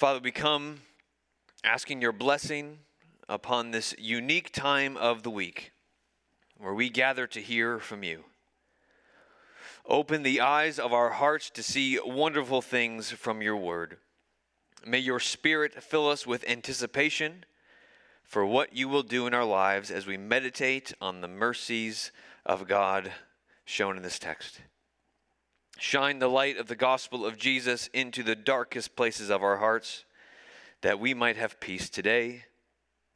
Father, we come asking your blessing upon this unique time of the week where we gather to hear from you. Open the eyes of our hearts to see wonderful things from your word. May your spirit fill us with anticipation for what you will do in our lives as we meditate on the mercies of God shown in this text. Shine the light of the gospel of Jesus into the darkest places of our hearts that we might have peace today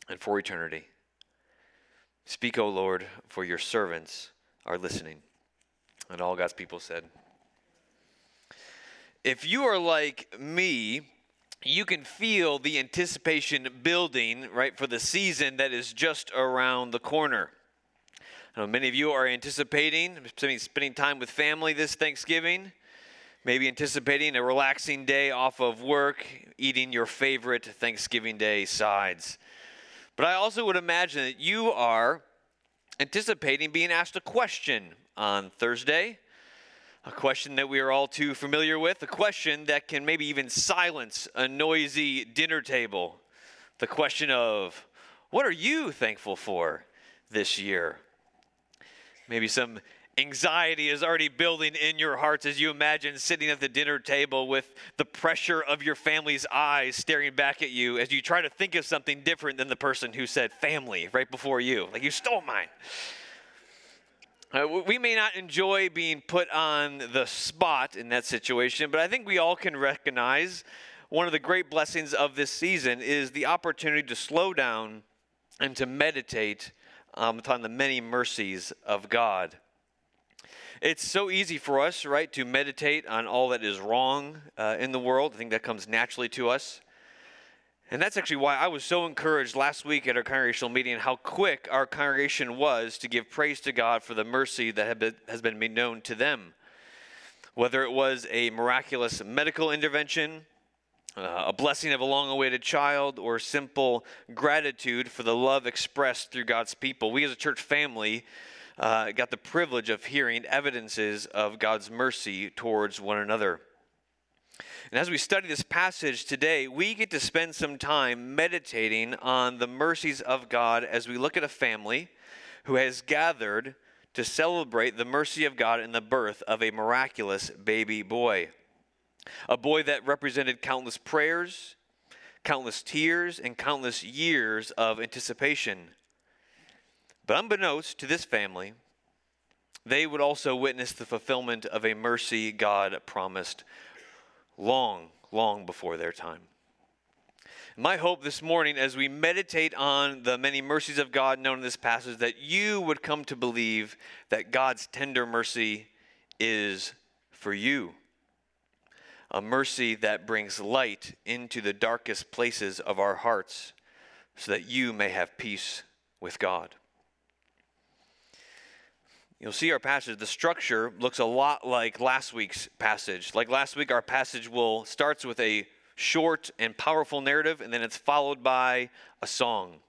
and for eternity. Speak, O Lord, for your servants are listening. And all God's people said, If you are like me, you can feel the anticipation building, right, for the season that is just around the corner. I know many of you are anticipating spending time with family this Thanksgiving, maybe anticipating a relaxing day off of work, eating your favorite Thanksgiving Day sides. But I also would imagine that you are anticipating being asked a question on Thursday. A question that we are all too familiar with, a question that can maybe even silence a noisy dinner table. The question of, what are you thankful for this year? Maybe some anxiety is already building in your hearts as you imagine sitting at the dinner table with the pressure of your family's eyes staring back at you as you try to think of something different than the person who said family right before you. Like, you stole mine. Uh, we may not enjoy being put on the spot in that situation, but I think we all can recognize one of the great blessings of this season is the opportunity to slow down and to meditate um, upon the many mercies of God. It's so easy for us, right, to meditate on all that is wrong uh, in the world. I think that comes naturally to us. And that's actually why I was so encouraged last week at our congregational meeting how quick our congregation was to give praise to God for the mercy that been, has been made known to them. Whether it was a miraculous medical intervention, uh, a blessing of a long awaited child, or simple gratitude for the love expressed through God's people. We as a church family uh, got the privilege of hearing evidences of God's mercy towards one another. And as we study this passage today, we get to spend some time meditating on the mercies of God as we look at a family who has gathered to celebrate the mercy of God in the birth of a miraculous baby boy. A boy that represented countless prayers, countless tears, and countless years of anticipation. But unbeknownst to this family, they would also witness the fulfillment of a mercy God promised long, long before their time. My hope this morning, as we meditate on the many mercies of God known in this passage, that you would come to believe that God's tender mercy is for you. A mercy that brings light into the darkest places of our hearts so that you may have peace with God. You'll see our passage, the structure looks a lot like last week's passage. Like last week, our passage will starts with a short and powerful narrative, and then it's followed by a song.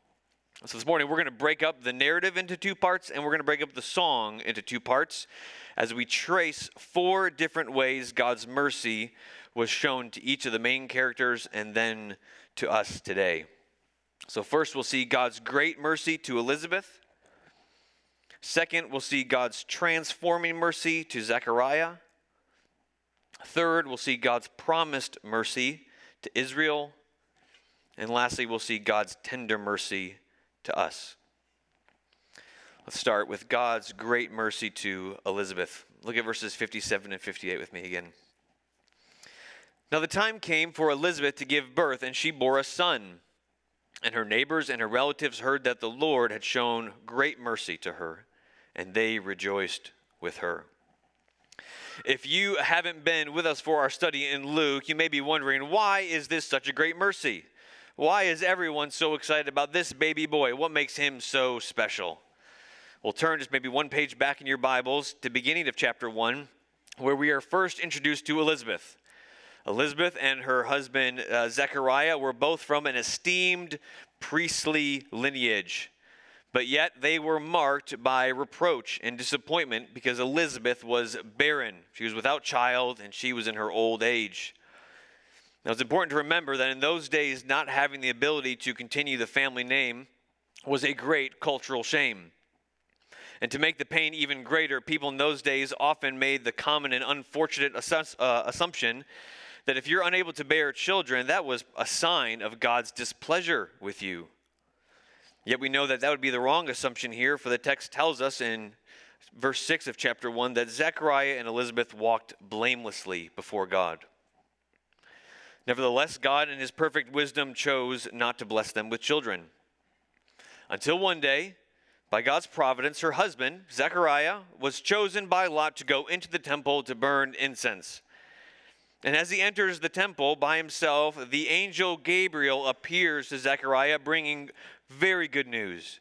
So this morning, we're going to break up the narrative into two parts, and we're going to break up the song into two parts as we trace four different ways God's mercy was shown to each of the main characters and then to us today. So, first, we'll see God's great mercy to Elizabeth. Second, we'll see God's transforming mercy to Zechariah. Third, we'll see God's promised mercy to Israel. And lastly, we'll see God's tender mercy to us. Let's start with God's great mercy to Elizabeth. Look at verses 57 and 58 with me again. Now the time came for Elizabeth to give birth, and she bore a son. And her neighbors and her relatives heard that the Lord had shown great mercy to her and they rejoiced with her. If you haven't been with us for our study in Luke, you may be wondering why is this such a great mercy? Why is everyone so excited about this baby boy? What makes him so special? We'll turn just maybe one page back in your Bibles to beginning of chapter 1 where we are first introduced to Elizabeth. Elizabeth and her husband uh, Zechariah were both from an esteemed priestly lineage. But yet they were marked by reproach and disappointment because Elizabeth was barren. She was without child and she was in her old age. Now, it's important to remember that in those days, not having the ability to continue the family name was a great cultural shame. And to make the pain even greater, people in those days often made the common and unfortunate uh, assumption that if you're unable to bear children, that was a sign of God's displeasure with you. Yet we know that that would be the wrong assumption here, for the text tells us in verse 6 of chapter 1 that Zechariah and Elizabeth walked blamelessly before God. Nevertheless, God, in his perfect wisdom, chose not to bless them with children. Until one day, by God's providence, her husband, Zechariah, was chosen by Lot to go into the temple to burn incense. And as he enters the temple by himself, the angel Gabriel appears to Zechariah, bringing very good news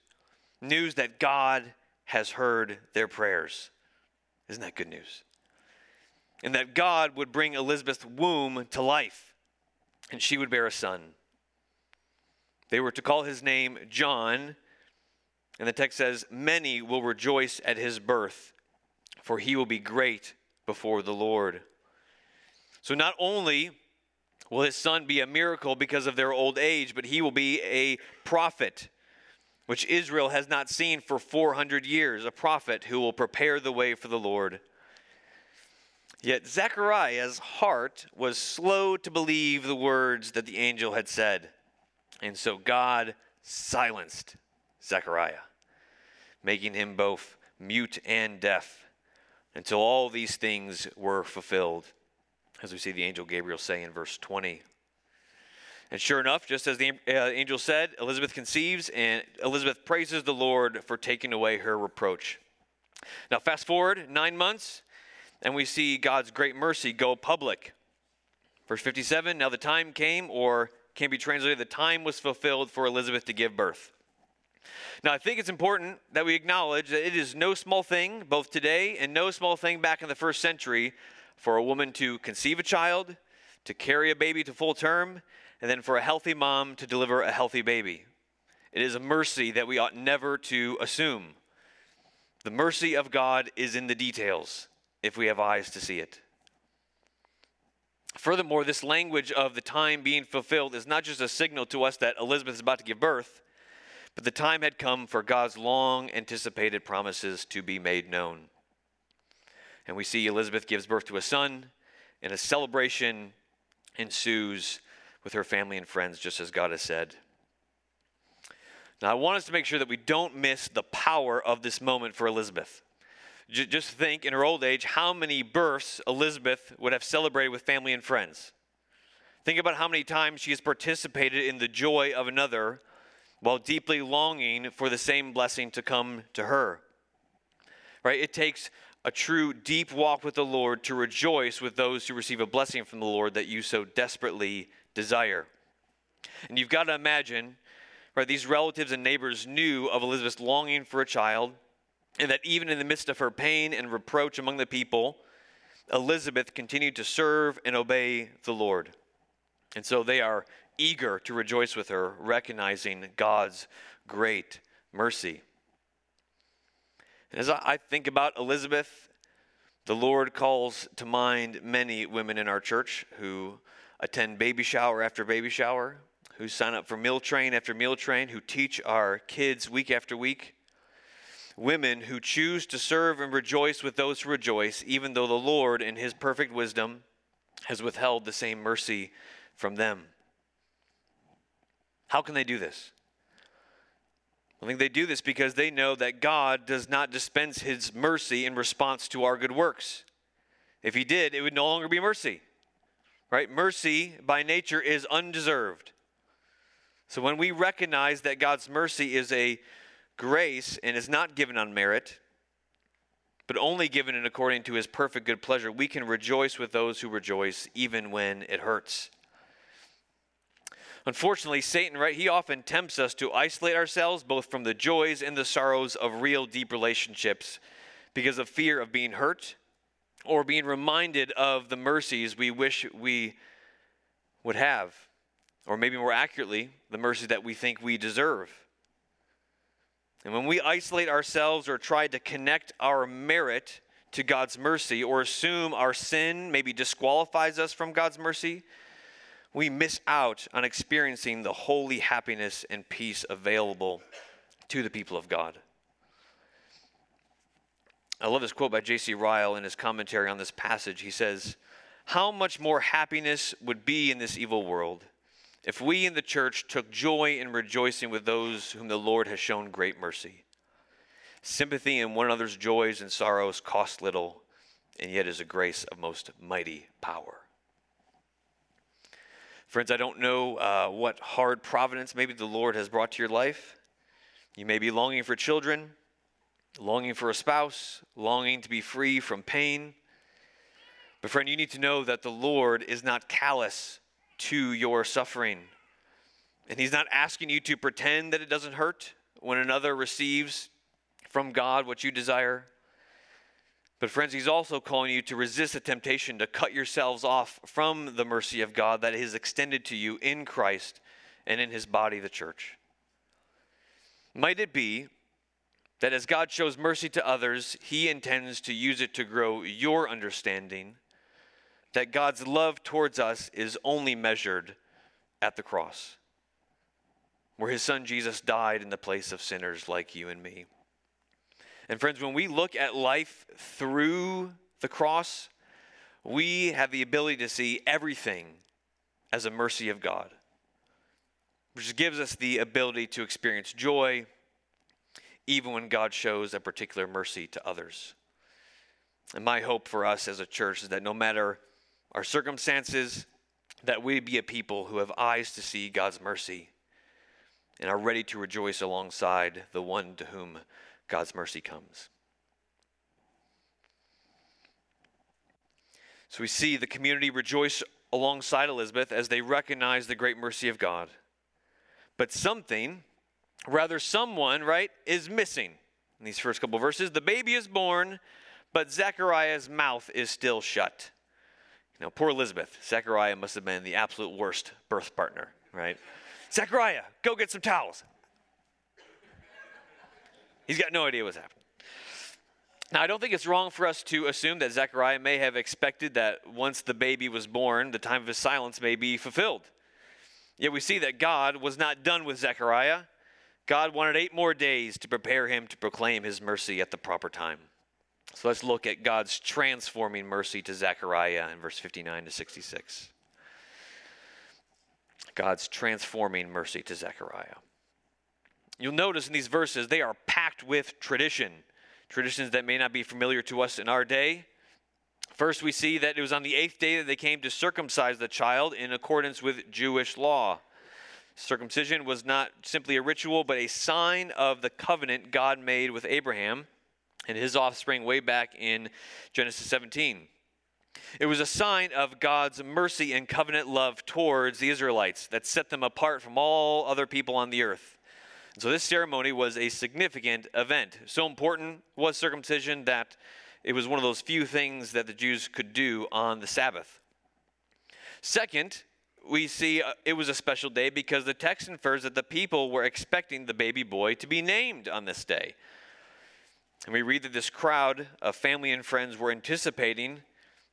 news that God has heard their prayers. Isn't that good news? And that God would bring Elizabeth's womb to life, and she would bear a son. They were to call his name John, and the text says, Many will rejoice at his birth, for he will be great before the Lord. So not only will his son be a miracle because of their old age, but he will be a prophet, which Israel has not seen for 400 years, a prophet who will prepare the way for the Lord. Yet Zechariah's heart was slow to believe the words that the angel had said. And so God silenced Zechariah, making him both mute and deaf until all these things were fulfilled as we see the angel Gabriel say in verse 20. And sure enough, just as the uh, angel said, Elizabeth conceives, and Elizabeth praises the Lord for taking away her reproach. Now, fast forward nine months, and we see God's great mercy go public. Verse 57 Now the time came, or can be translated, the time was fulfilled for Elizabeth to give birth. Now, I think it's important that we acknowledge that it is no small thing, both today and no small thing back in the first century, for a woman to conceive a child, to carry a baby to full term, and then for a healthy mom to deliver a healthy baby. It is a mercy that we ought never to assume. The mercy of God is in the details if we have eyes to see it. Furthermore, this language of the time being fulfilled is not just a signal to us that Elizabeth is about to give birth, but the time had come for God's long anticipated promises to be made known. And we see Elizabeth gives birth to a son, and a celebration ensues with her family and friends, just as God has said. Now, I want us to make sure that we don't miss the power of this moment for Elizabeth. J- just think in her old age how many births Elizabeth would have celebrated with family and friends. Think about how many times she has participated in the joy of another while deeply longing for the same blessing to come to her. Right? It takes a true deep walk with the Lord to rejoice with those who receive a blessing from the Lord that you so desperately desire. And you've got to imagine, right, these relatives and neighbors knew of Elizabeth's longing for a child, and that even in the midst of her pain and reproach among the people, Elizabeth continued to serve and obey the Lord. And so they are eager to rejoice with her, recognizing God's great mercy. And as I think about Elizabeth, the Lord calls to mind many women in our church who attend baby shower after baby shower, who sign up for meal train after meal train, who teach our kids week after week. Women who choose to serve and rejoice with those who rejoice, even though the Lord, in His perfect wisdom, has withheld the same mercy from them. How can they do this? I think they do this because they know that God does not dispense his mercy in response to our good works. If he did, it would no longer be mercy. Right? Mercy by nature is undeserved. So when we recognize that God's mercy is a grace and is not given on merit, but only given in according to his perfect good pleasure, we can rejoice with those who rejoice even when it hurts. Unfortunately, Satan, right, he often tempts us to isolate ourselves both from the joys and the sorrows of real deep relationships because of fear of being hurt or being reminded of the mercies we wish we would have, or maybe more accurately, the mercy that we think we deserve. And when we isolate ourselves or try to connect our merit to God's mercy or assume our sin maybe disqualifies us from God's mercy, we miss out on experiencing the holy happiness and peace available to the people of God. I love this quote by J.C. Ryle in his commentary on this passage. He says, How much more happiness would be in this evil world if we in the church took joy in rejoicing with those whom the Lord has shown great mercy? Sympathy in one another's joys and sorrows costs little, and yet is a grace of most mighty power. Friends, I don't know uh, what hard providence maybe the Lord has brought to your life. You may be longing for children, longing for a spouse, longing to be free from pain. But, friend, you need to know that the Lord is not callous to your suffering. And He's not asking you to pretend that it doesn't hurt when another receives from God what you desire. But, friends, He's also calling you to resist the temptation to cut yourselves off from the mercy of God that is extended to you in Christ and in His body, the church. Might it be that as God shows mercy to others, He intends to use it to grow your understanding that God's love towards us is only measured at the cross, where His Son Jesus died in the place of sinners like you and me. And friends, when we look at life through the cross, we have the ability to see everything as a mercy of God, which gives us the ability to experience joy even when God shows a particular mercy to others. And my hope for us as a church is that no matter our circumstances, that we be a people who have eyes to see God's mercy and are ready to rejoice alongside the one to whom God's mercy comes. So we see the community rejoice alongside Elizabeth as they recognize the great mercy of God. But something Rather, someone, right, is missing in these first couple verses. The baby is born, but Zechariah's mouth is still shut. Know, poor Elizabeth. Zechariah must have been the absolute worst birth partner, right? Zechariah, go get some towels. He's got no idea what's happening. Now, I don't think it's wrong for us to assume that Zechariah may have expected that once the baby was born, the time of his silence may be fulfilled. Yet we see that God was not done with Zechariah. God wanted eight more days to prepare him to proclaim his mercy at the proper time. So let's look at God's transforming mercy to Zechariah in verse 59 to 66. God's transforming mercy to Zechariah. You'll notice in these verses, they are packed with tradition, traditions that may not be familiar to us in our day. First, we see that it was on the eighth day that they came to circumcise the child in accordance with Jewish law. Circumcision was not simply a ritual, but a sign of the covenant God made with Abraham and his offspring way back in Genesis 17. It was a sign of God's mercy and covenant love towards the Israelites that set them apart from all other people on the earth. And so this ceremony was a significant event. So important was circumcision that it was one of those few things that the Jews could do on the Sabbath. Second, we see uh, it was a special day because the text infers that the people were expecting the baby boy to be named on this day. And we read that this crowd of family and friends were anticipating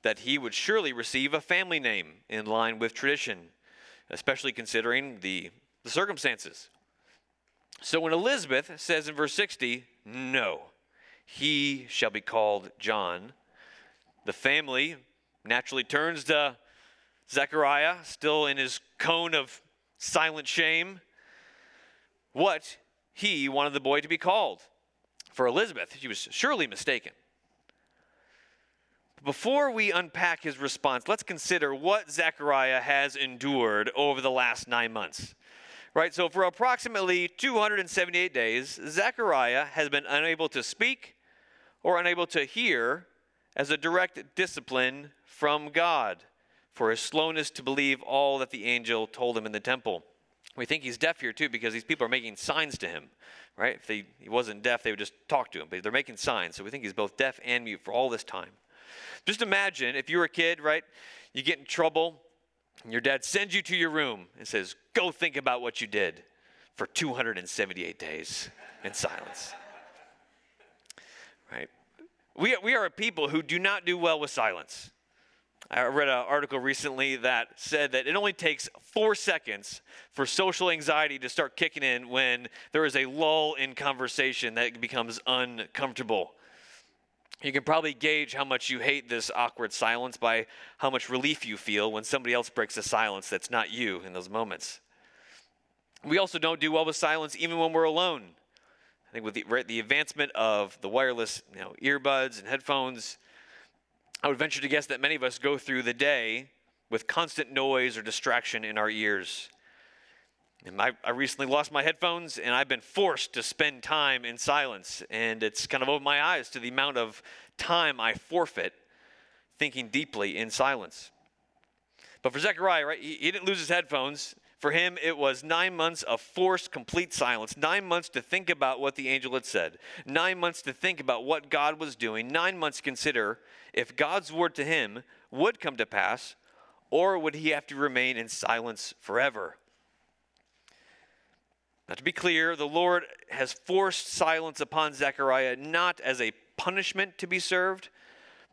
that he would surely receive a family name in line with tradition, especially considering the, the circumstances. So when Elizabeth says in verse 60, No, he shall be called John, the family naturally turns to Zechariah, still in his cone of silent shame, what he wanted the boy to be called. For Elizabeth, she was surely mistaken. Before we unpack his response, let's consider what Zechariah has endured over the last nine months. Right, so for approximately 278 days, Zechariah has been unable to speak or unable to hear as a direct discipline from God for his slowness to believe all that the angel told him in the temple. We think he's deaf here too because these people are making signs to him, right? If they, he wasn't deaf, they would just talk to him, but they're making signs. So we think he's both deaf and mute for all this time. Just imagine if you were a kid, right? You get in trouble, and your dad sends you to your room and says, Go think about what you did for 278 days in silence. Right? We, we are a people who do not do well with silence. I read an article recently that said that it only takes four seconds for social anxiety to start kicking in when there is a lull in conversation that becomes uncomfortable. You can probably gauge how much you hate this awkward silence by how much relief you feel when somebody else breaks a silence that's not you in those moments. We also don't do well with silence even when we're alone. I think with the, right, the advancement of the wireless you know, earbuds and headphones, I would venture to guess that many of us go through the day with constant noise or distraction in our ears. And I, I recently lost my headphones, and I've been forced to spend time in silence. And it's kind of opened my eyes to the amount of time I forfeit thinking deeply in silence. But for Zechariah, right, he, he didn't lose his headphones. For him, it was nine months of forced, complete silence. Nine months to think about what the angel had said. Nine months to think about what God was doing. Nine months to consider if God's word to him would come to pass, or would he have to remain in silence forever? Now, to be clear, the Lord has forced silence upon Zechariah not as a punishment to be served,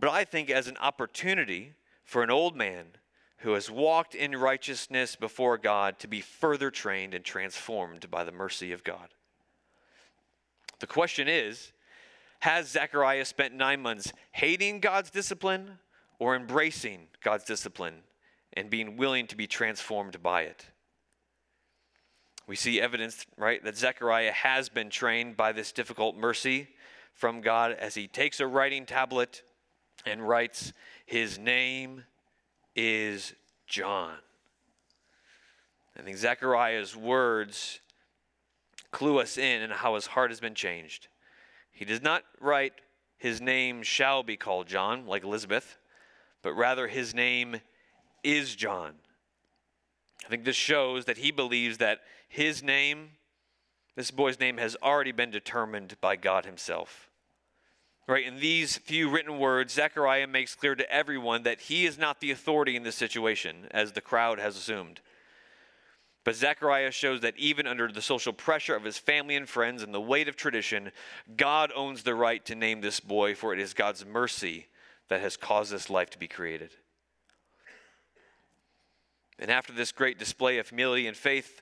but I think as an opportunity for an old man who has walked in righteousness before God to be further trained and transformed by the mercy of God. The question is Has Zechariah spent nine months hating God's discipline or embracing God's discipline and being willing to be transformed by it? We see evidence, right, that Zechariah has been trained by this difficult mercy from God as he takes a writing tablet and writes, His name is John. I think Zechariah's words clue us in and how his heart has been changed. He does not write, His name shall be called John, like Elizabeth, but rather his name is John. I think this shows that he believes that his name, this boy's name, has already been determined by God himself. Right, in these few written words, Zechariah makes clear to everyone that he is not the authority in this situation, as the crowd has assumed. But Zechariah shows that even under the social pressure of his family and friends and the weight of tradition, God owns the right to name this boy, for it is God's mercy that has caused this life to be created. And after this great display of humility and faith,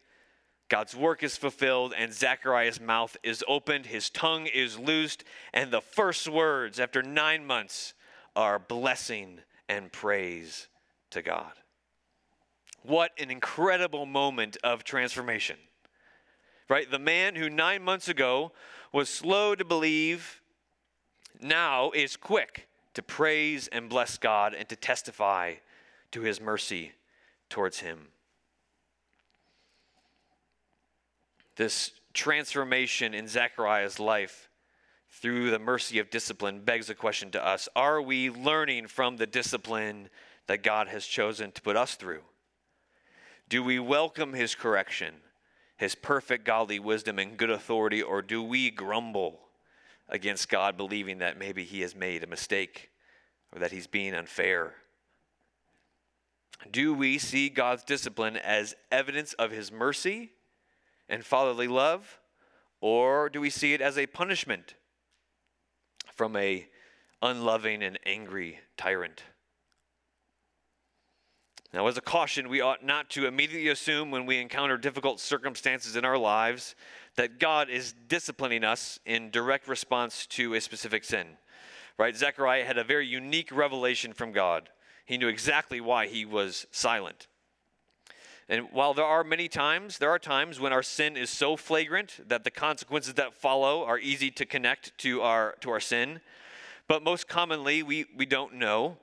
God's work is fulfilled, and Zechariah's mouth is opened, his tongue is loosed, and the first words after nine months are blessing and praise to God. What an incredible moment of transformation. Right? The man who nine months ago was slow to believe now is quick to praise and bless God and to testify to his mercy towards him. This transformation in Zechariah's life through the mercy of discipline begs a question to us Are we learning from the discipline that God has chosen to put us through? Do we welcome his correction, his perfect godly wisdom and good authority, or do we grumble against God, believing that maybe he has made a mistake or that he's being unfair? Do we see God's discipline as evidence of his mercy? And fatherly love, or do we see it as a punishment from a unloving and angry tyrant? Now, as a caution, we ought not to immediately assume when we encounter difficult circumstances in our lives that God is disciplining us in direct response to a specific sin. Right? Zechariah had a very unique revelation from God. He knew exactly why he was silent. And while there are many times, there are times when our sin is so flagrant that the consequences that follow are easy to connect to our to our sin. But most commonly, we, we don't know.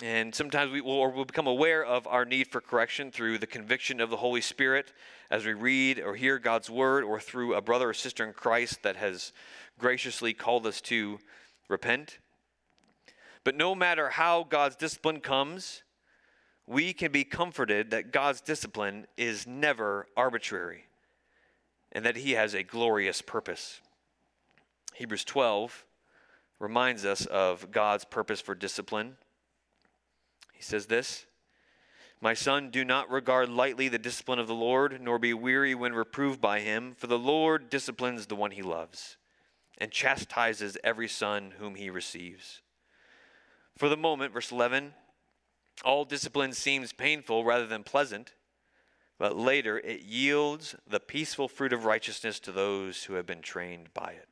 And sometimes we will, or we'll become aware of our need for correction through the conviction of the Holy Spirit as we read or hear God's word, or through a brother or sister in Christ that has graciously called us to repent. But no matter how God's discipline comes, we can be comforted that God's discipline is never arbitrary and that He has a glorious purpose. Hebrews 12 reminds us of God's purpose for discipline. He says this My son, do not regard lightly the discipline of the Lord, nor be weary when reproved by him, for the Lord disciplines the one he loves and chastises every son whom he receives. For the moment, verse 11, All discipline seems painful rather than pleasant, but later it yields the peaceful fruit of righteousness to those who have been trained by it.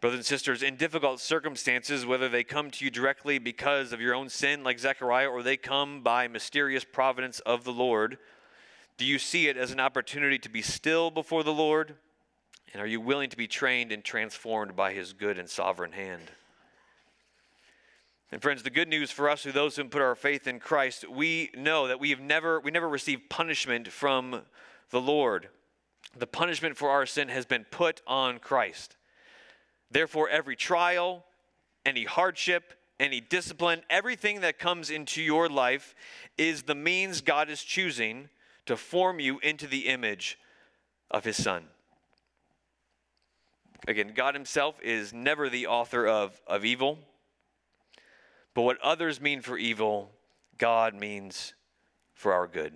Brothers and sisters, in difficult circumstances, whether they come to you directly because of your own sin, like Zechariah, or they come by mysterious providence of the Lord, do you see it as an opportunity to be still before the Lord? And are you willing to be trained and transformed by his good and sovereign hand? And friends, the good news for us, who those who put our faith in Christ, we know that we have never we never received punishment from the Lord. The punishment for our sin has been put on Christ. Therefore, every trial, any hardship, any discipline, everything that comes into your life is the means God is choosing to form you into the image of His Son. Again, God Himself is never the author of, of evil. But what others mean for evil, God means for our good.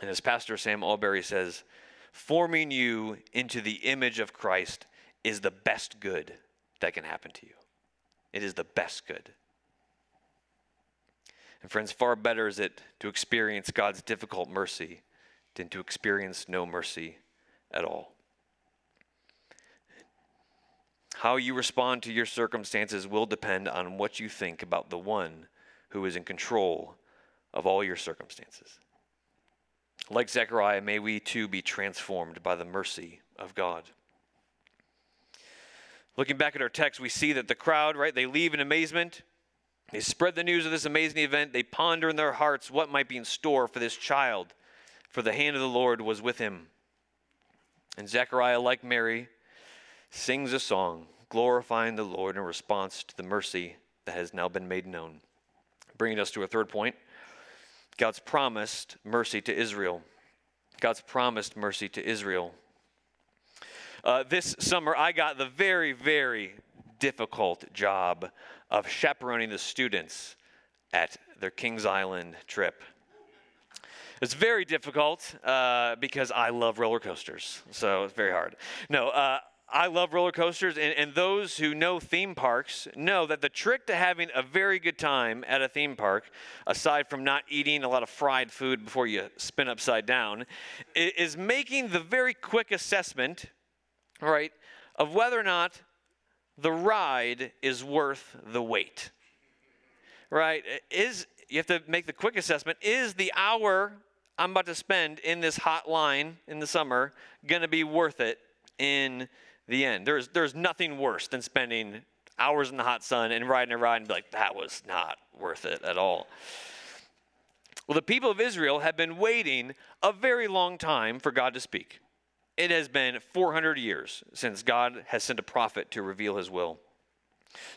And as Pastor Sam Allberry says, forming you into the image of Christ is the best good that can happen to you. It is the best good. And friends, far better is it to experience God's difficult mercy than to experience no mercy at all. How you respond to your circumstances will depend on what you think about the one who is in control of all your circumstances. Like Zechariah, may we too be transformed by the mercy of God. Looking back at our text, we see that the crowd, right, they leave in amazement. They spread the news of this amazing event. They ponder in their hearts what might be in store for this child, for the hand of the Lord was with him. And Zechariah, like Mary, sings a song glorifying the Lord in response to the mercy that has now been made known. Bringing us to a third point God's promised mercy to Israel. God's promised mercy to Israel. Uh, this summer, I got the very, very difficult job of chaperoning the students at their Kings Island trip. It's very difficult uh, because I love roller coasters, so it's very hard. No, uh, I love roller coasters, and, and those who know theme parks know that the trick to having a very good time at a theme park, aside from not eating a lot of fried food before you spin upside down, is making the very quick assessment, right, of whether or not the ride is worth the wait. Right? Is you have to make the quick assessment is the hour I'm about to spend in this hot line in the summer going to be worth it in the end. There's, there's nothing worse than spending hours in the hot sun and riding a ride and be like, that was not worth it at all. Well, the people of Israel have been waiting a very long time for God to speak. It has been 400 years since God has sent a prophet to reveal his will.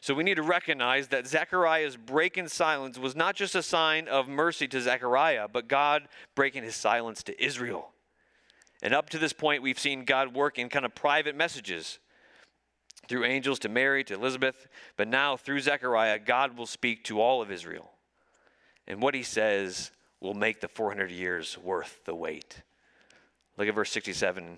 So we need to recognize that Zechariah's break in silence was not just a sign of mercy to Zechariah, but God breaking his silence to Israel. And up to this point, we've seen God work in kind of private messages through angels to Mary, to Elizabeth. But now, through Zechariah, God will speak to all of Israel. And what he says will make the 400 years worth the wait. Look at verse 67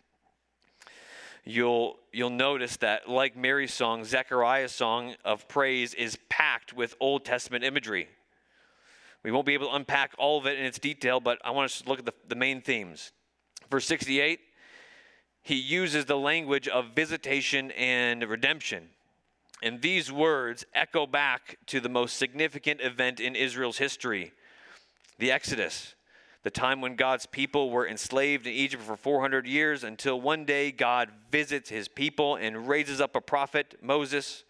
you'll you'll notice that like Mary's song, Zechariah's song of praise is packed with Old Testament imagery. We won't be able to unpack all of it in its detail, but I want us to look at the, the main themes. Verse 68, he uses the language of visitation and redemption. And these words echo back to the most significant event in Israel's history the Exodus the time when God's people were enslaved in Egypt for 400 years until one day God visits his people and raises up a prophet, Moses,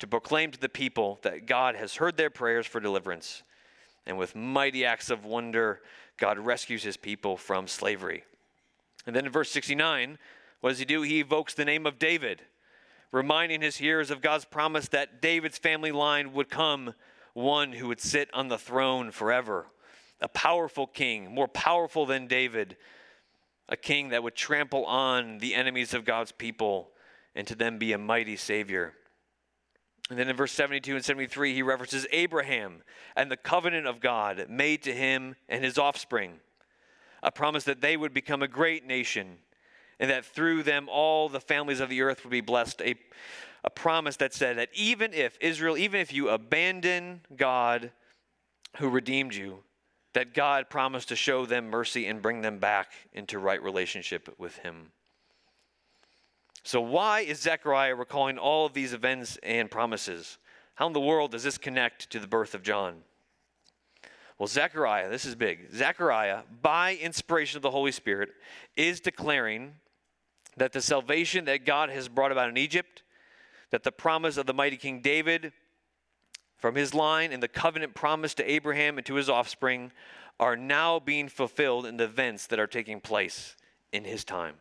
to proclaim to the people that God has heard their prayers for deliverance. And with mighty acts of wonder, God rescues his people from slavery. And then in verse 69, what does he do? He evokes the name of David, reminding his hearers of God's promise that David's family line would come one who would sit on the throne forever a powerful king, more powerful than David, a king that would trample on the enemies of God's people and to them be a mighty savior. And then in verse 72 and 73, he references Abraham and the covenant of God made to him and his offspring, a promise that they would become a great nation and that through them all the families of the earth would be blessed. A, a promise that said that even if Israel, even if you abandon God who redeemed you, that God promised to show them mercy and bring them back into right relationship with Him. So, why is Zechariah recalling all of these events and promises? How in the world does this connect to the birth of John? Well, Zechariah, this is big. Zechariah, by inspiration of the Holy Spirit, is declaring that the salvation that God has brought about in Egypt, that the promise of the mighty King David from his line and the covenant promise to Abraham and to his offspring are now being fulfilled in the events that are taking place in his time.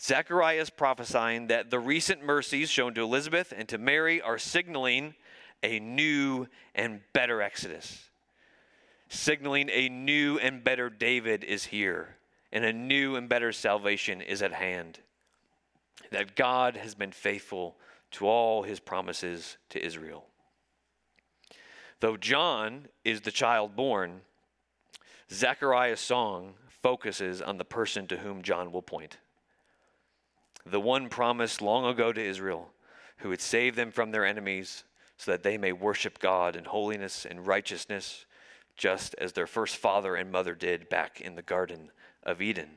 Zechariah is prophesying that the recent mercies shown to Elizabeth and to Mary are signaling a new and better Exodus, signaling a new and better David is here, and a new and better salvation is at hand. That God has been faithful to all his promises to Israel. Though John is the child born, Zechariah's song focuses on the person to whom John will point. The one promised long ago to Israel, who would save them from their enemies so that they may worship God in holiness and righteousness, just as their first father and mother did back in the Garden of Eden.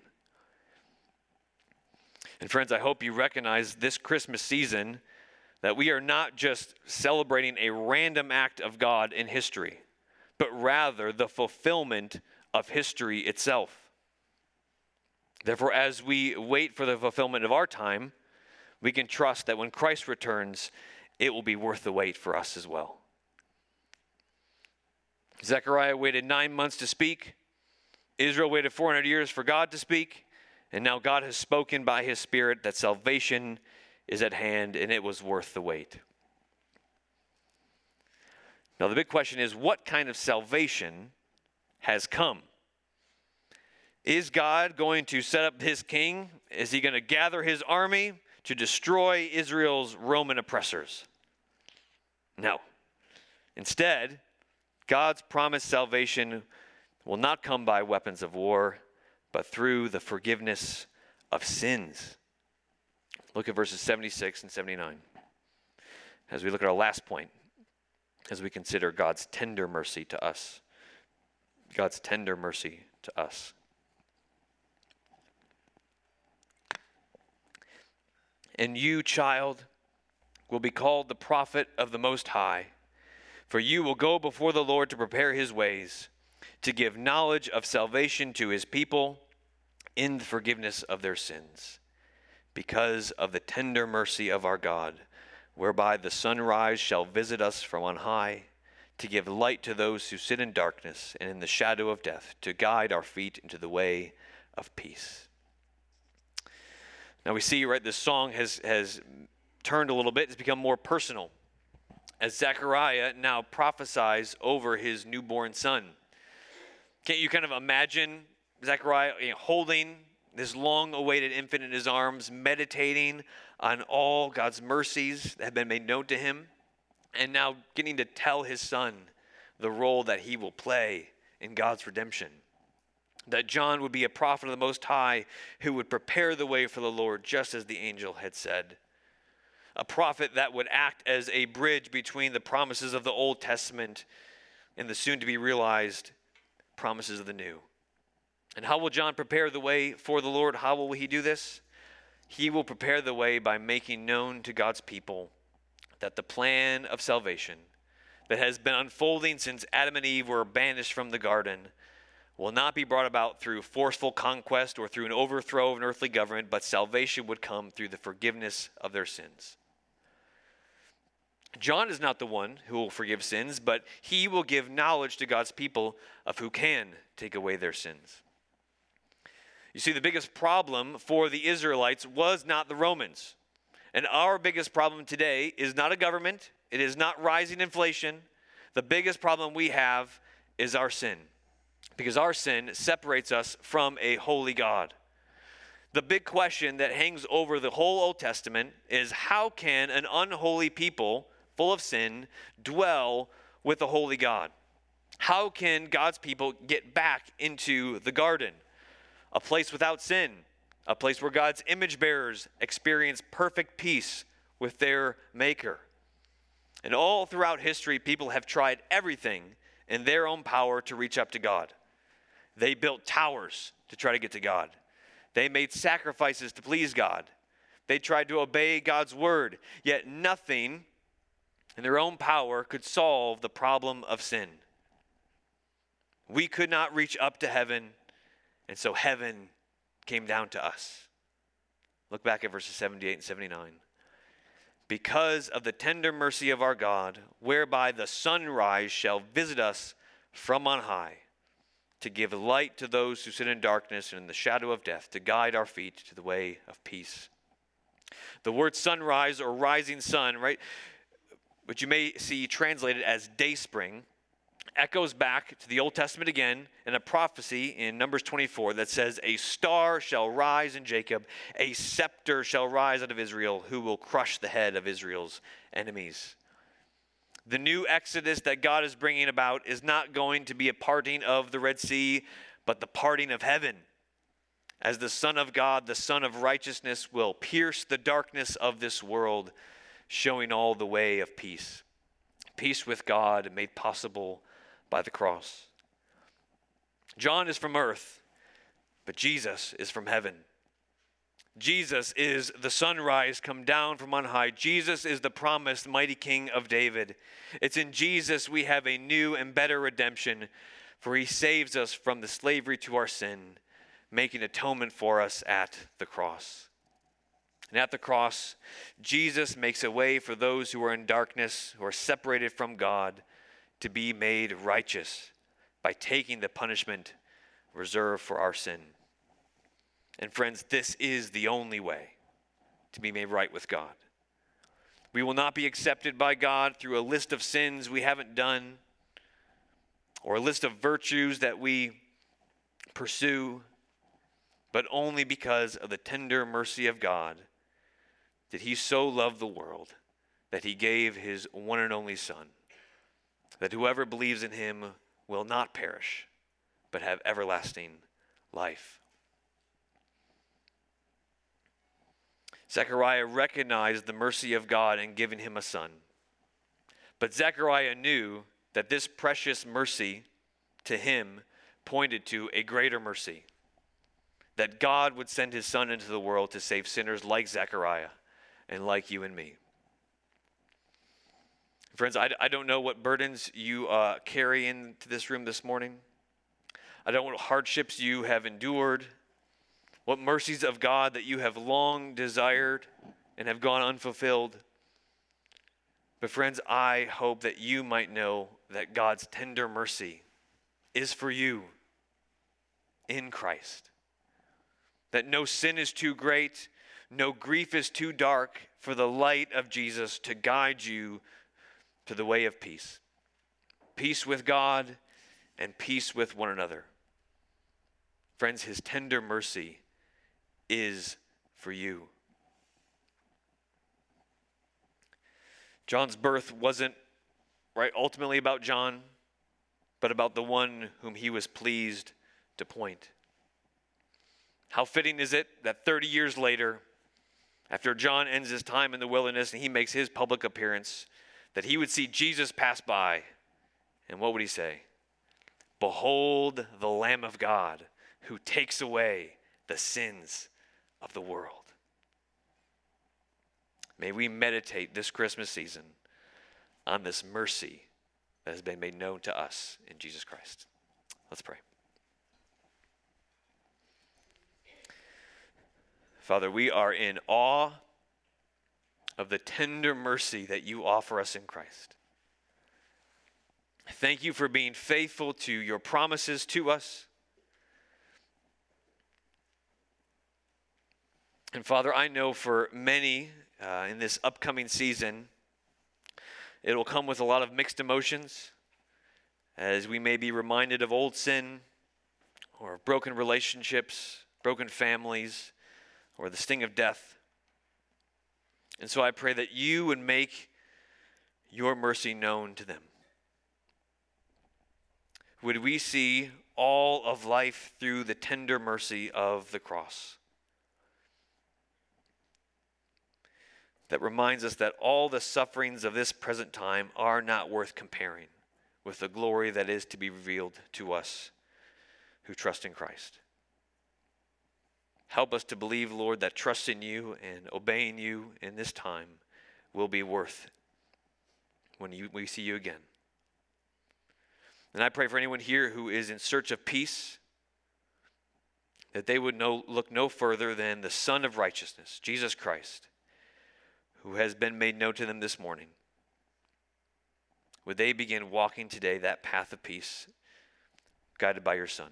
And friends, I hope you recognize this Christmas season that we are not just celebrating a random act of God in history, but rather the fulfillment of history itself. Therefore, as we wait for the fulfillment of our time, we can trust that when Christ returns, it will be worth the wait for us as well. Zechariah waited nine months to speak. Israel waited 400 years for God to speak. And now God has spoken by his Spirit that salvation is at hand and it was worth the wait. Now, the big question is what kind of salvation has come? Is God going to set up his king? Is he going to gather his army to destroy Israel's Roman oppressors? No. Instead, God's promised salvation will not come by weapons of war, but through the forgiveness of sins. Look at verses 76 and 79 as we look at our last point, as we consider God's tender mercy to us. God's tender mercy to us. And you, child, will be called the prophet of the Most High, for you will go before the Lord to prepare his ways, to give knowledge of salvation to his people in the forgiveness of their sins because of the tender mercy of our God, whereby the sunrise shall visit us from on high, to give light to those who sit in darkness and in the shadow of death, to guide our feet into the way of peace. Now we see, right, this song has, has turned a little bit, it's become more personal as Zechariah now prophesies over his newborn son. Can't you kind of imagine Zechariah you know, holding this long awaited infant in his arms, meditating on all God's mercies that have been made known to him, and now getting to tell his son the role that he will play in God's redemption. That John would be a prophet of the Most High who would prepare the way for the Lord, just as the angel had said. A prophet that would act as a bridge between the promises of the Old Testament and the soon to be realized promises of the New. And how will John prepare the way for the Lord? How will he do this? He will prepare the way by making known to God's people that the plan of salvation that has been unfolding since Adam and Eve were banished from the garden will not be brought about through forceful conquest or through an overthrow of an earthly government, but salvation would come through the forgiveness of their sins. John is not the one who will forgive sins, but he will give knowledge to God's people of who can take away their sins. You see, the biggest problem for the Israelites was not the Romans. And our biggest problem today is not a government, it is not rising inflation. The biggest problem we have is our sin, because our sin separates us from a holy God. The big question that hangs over the whole Old Testament is how can an unholy people full of sin dwell with a holy God? How can God's people get back into the garden? A place without sin, a place where God's image bearers experience perfect peace with their Maker. And all throughout history, people have tried everything in their own power to reach up to God. They built towers to try to get to God. They made sacrifices to please God. They tried to obey God's word, yet nothing in their own power could solve the problem of sin. We could not reach up to heaven, and so heaven came down to us. Look back at verses 78 and 79. Because of the tender mercy of our God, whereby the sunrise shall visit us from on high to give light to those who sit in darkness and in the shadow of death, to guide our feet to the way of peace. The word sunrise or rising sun, right, which you may see translated as day spring, echoes back to the Old Testament again in a prophecy in Numbers 24 that says, A star shall rise in Jacob, a scepter shall rise out of Israel, who will crush the head of Israel's enemies. The new Exodus that God is bringing about is not going to be a parting of the Red Sea, but the parting of heaven. As the Son of God, the Son of righteousness, will pierce the darkness of this world, showing all the way of peace. Peace with God made possible by the cross. John is from earth, but Jesus is from heaven. Jesus is the sunrise come down from on high. Jesus is the promised mighty King of David. It's in Jesus we have a new and better redemption, for he saves us from the slavery to our sin, making atonement for us at the cross. And at the cross, Jesus makes a way for those who are in darkness, who are separated from God, to be made righteous by taking the punishment reserved for our sin. And friends, this is the only way to be made right with God. We will not be accepted by God through a list of sins we haven't done or a list of virtues that we pursue, but only because of the tender mercy of God that He so loved the world that He gave His one and only Son, that whoever believes in Him will not perish, but have everlasting life. Zechariah recognized the mercy of God in giving him a son. But Zechariah knew that this precious mercy to him pointed to a greater mercy that God would send his son into the world to save sinners like Zechariah and like you and me. Friends, I, I don't know what burdens you uh, carry into this room this morning. I don't know what hardships you have endured what mercies of God that you have long desired and have gone unfulfilled. But, friends, I hope that you might know that God's tender mercy is for you in Christ. That no sin is too great, no grief is too dark for the light of Jesus to guide you to the way of peace. Peace with God and peace with one another. Friends, his tender mercy is for you. John's birth wasn't right ultimately about John, but about the one whom he was pleased to point. How fitting is it that 30 years later, after John ends his time in the wilderness and he makes his public appearance, that he would see Jesus pass by, and what would he say? Behold the Lamb of God who takes away the sins of the world. May we meditate this Christmas season on this mercy that has been made known to us in Jesus Christ. Let's pray. Father, we are in awe of the tender mercy that you offer us in Christ. Thank you for being faithful to your promises to us. And Father, I know for many uh, in this upcoming season, it will come with a lot of mixed emotions as we may be reminded of old sin or broken relationships, broken families, or the sting of death. And so I pray that you would make your mercy known to them. Would we see all of life through the tender mercy of the cross? That reminds us that all the sufferings of this present time are not worth comparing with the glory that is to be revealed to us who trust in Christ. Help us to believe, Lord, that trusting you and obeying you in this time will be worth when you, we see you again. And I pray for anyone here who is in search of peace, that they would know, look no further than the Son of Righteousness, Jesus Christ, who has been made known to them this morning. Would they begin walking today that path of peace, guided by your Son?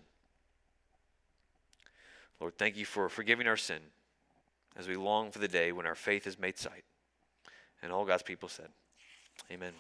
Lord, thank you for forgiving our sin as we long for the day when our faith is made sight. And all God's people said, Amen.